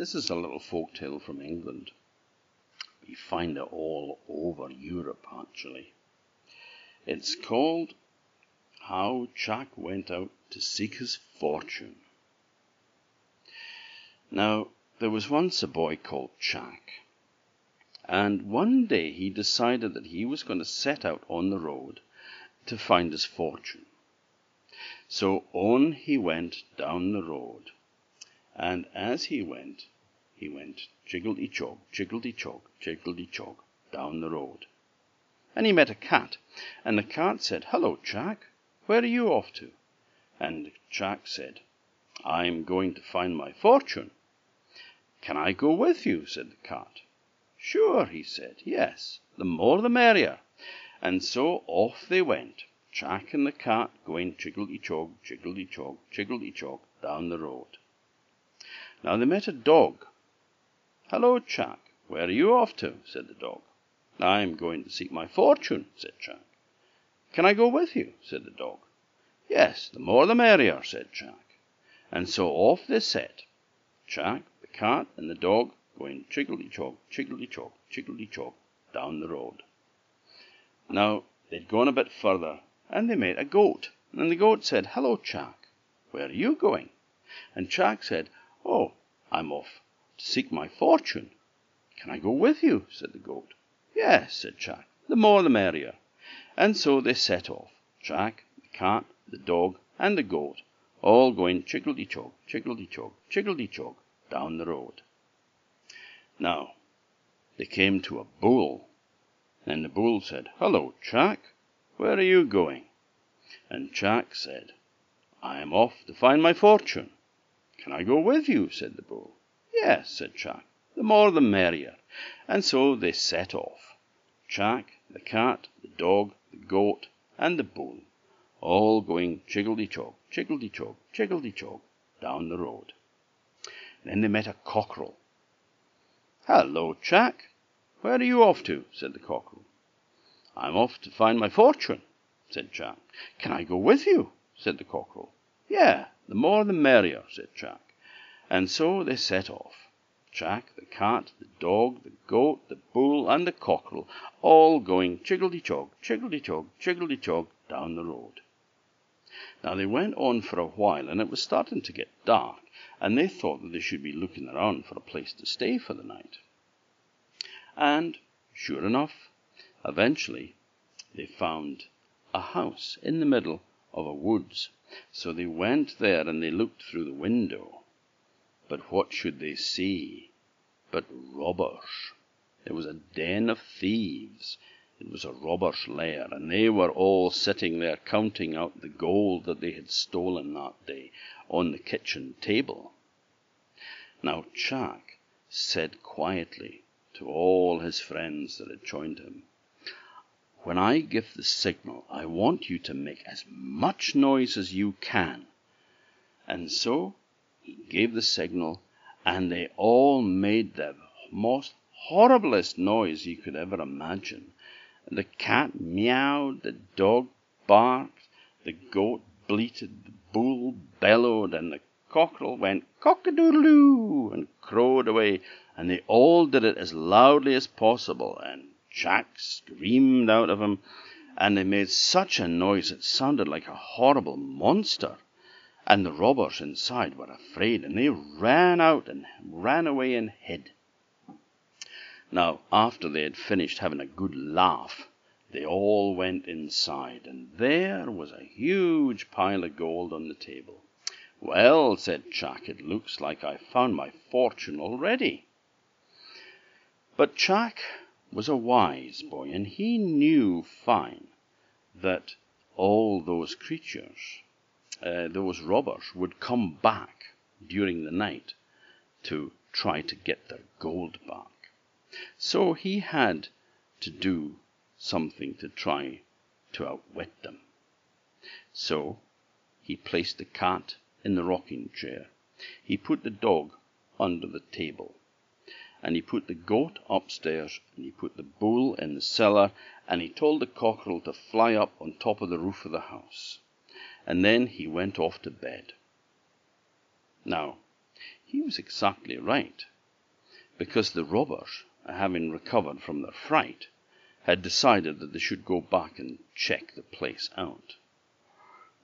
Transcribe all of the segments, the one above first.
This is a little folk tale from England. We find it all over Europe, actually. It's called How Jack Went Out to Seek His Fortune. Now, there was once a boy called Jack, and one day he decided that he was going to set out on the road to find his fortune. So on he went down the road, and as he went, he went jiggledy jog, jiggledy jog, jiggledy jog down the road. And he met a cat, and the cat said, Hello, Jack, where are you off to? And Jack said, I'm going to find my fortune. Can I go with you? said the cat. Sure, he said, yes, the more the merrier. And so off they went, Jack and the cat going jiggledy jog, jiggledy jog, jiggledy jog down the road. Now they met a dog. Hello, Jack, where are you off to? said the dog. I'm going to seek my fortune, said Jack. Can I go with you? said the dog. Yes, the more the merrier, said Jack. And so off they set, Jack, the cat, and the dog going chiggledy chog, chiggledy chog, chiggledy chog down the road. Now they'd gone a bit further, and they met a goat. And the goat said, Hello, Jack, where are you going? And Jack said, I'm off to seek my fortune. Can I go with you? said the goat. Yes, said Jack, the more the merrier. And so they set off, Jack, the cat, the dog, and the goat, all going chiggledy chog, chiggledy chog, chiggledy chog down the road. Now, they came to a bull, and the bull said, Hello, Jack, where are you going? And Jack said, I am off to find my fortune. Can I go with you? said the bull. Yes, said Jack, the more the merrier. And so they set off, Jack, the cat, the dog, the goat, and the bull, all going chiggledy chog, chiggledy chog, chiggledy chog down the road. Then they met a cockerel, Hello, Jack. Where are you off to? said the cockerel. I'm off to find my fortune, said Jack. Can I go with you? said the cockerel. Yeah, the more the merrier, said Jack. And so they set off. Jack, the cat, the dog, the goat, the bull, and the cockerel, all going chiggledy chog, chiggledy chog, chiggledy chog down the road. Now they went on for a while, and it was starting to get dark, and they thought that they should be looking around for a place to stay for the night. And, sure enough, eventually they found a house in the middle of a woods. So they went there and they looked through the window. But what should they see but robbers? There was a den of thieves. It was a robber's lair, and they were all sitting there counting out the gold that they had stolen that day on the kitchen table. Now Jack said quietly to all his friends that had joined him, When I give the signal, I want you to make as much noise as you can. And so he gave the signal, and they all made the most horriblest noise you could ever imagine. The cat meowed, the dog barked, the goat bleated, the bull bellowed, and the cockerel went cock-a-doodle-doo and crowed away, and they all did it as loudly as possible, and Jack screamed out of him, and they made such a noise it sounded like a horrible monster. And the robbers inside were afraid, and they ran out and ran away and hid. Now, after they had finished having a good laugh, they all went inside, and there was a huge pile of gold on the table. Well, said Jack, it looks like I've found my fortune already. But Jack was a wise boy, and he knew fine that all those creatures, uh, those robbers, would come back during the night to try to get their gold back. So he had to do something to try to outwit them. So he placed the cat in the rocking chair. He put the dog under the table. And he put the goat upstairs, and he put the bull in the cellar, and he told the cockerel to fly up on top of the roof of the house. And then he went off to bed. Now, he was exactly right, because the robbers, having recovered from their fright, had decided that they should go back and check the place out.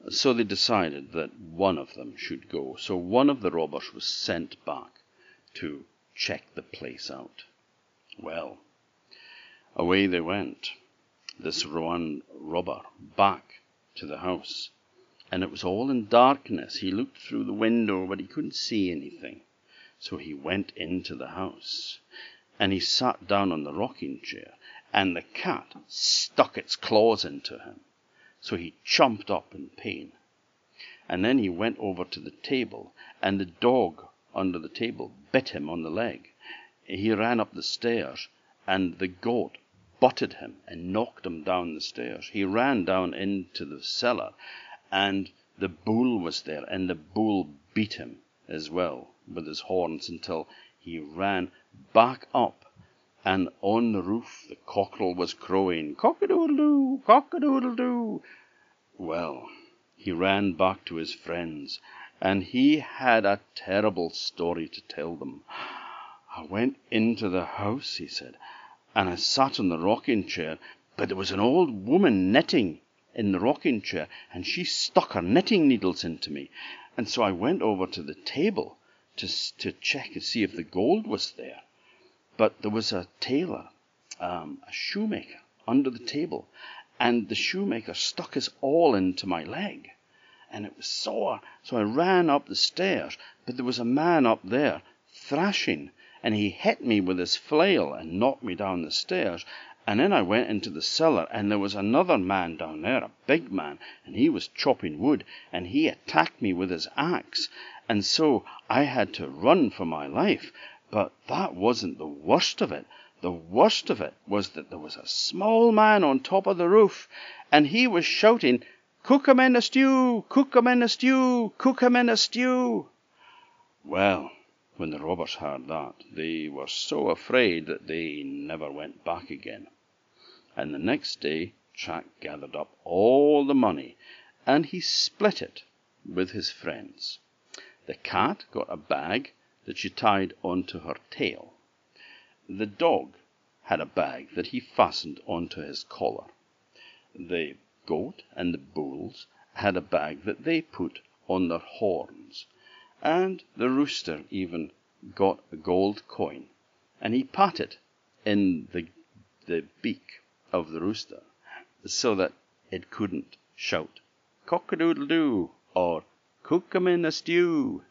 So they decided that one of them should go. So one of the robbers was sent back to check the place out. Well, away they went, this one robber, back to the house. And it was all in darkness. He looked through the window, but he couldn't see anything. So he went into the house and he sat down on the rocking chair, and the cat stuck its claws into him. So he chomped up in pain. And then he went over to the table, and the dog under the table bit him on the leg. He ran up the stairs, and the goat butted him and knocked him down the stairs. He ran down into the cellar, and the bull was there, and the bull beat him as well with his horns until he ran back up, and on the roof the cockerel was crowing, Cock a doodle doo, cock a doodle doo. Well, he ran back to his friends, and he had a terrible story to tell them. I went into the house, he said, and I sat on the rocking chair, but there was an old woman knitting in the rocking chair, and she stuck her knitting needles into me. And so I went over to the table to, to check and see if the gold was there. But there was a tailor, um, a shoemaker, under the table, and the shoemaker stuck his awl into my leg, and it was sore. So I ran up the stairs, but there was a man up there thrashing, and he hit me with his flail and knocked me down the stairs. And then I went into the cellar, and there was another man down there, a big man, and he was chopping wood, and he attacked me with his axe, and so I had to run for my life. But that wasn't the worst of it. The worst of it was that there was a small man on top of the roof, and he was shouting, Cook 'em in a stew, cook cook 'em in a stew, cook cook 'em in a stew. Well, when the robbers heard that, they were so afraid that they never went back again. And the next day Jack gathered up all the money, and he split it with his friends. The cat got a bag that she tied onto her tail. The dog had a bag that he fastened onto his collar. The goat and the bulls had a bag that they put on their horns. And the rooster even got a gold coin, and he put it in the, the beak of the rooster so that it couldn't shout cock a doodle doo or cook 'em in a stew.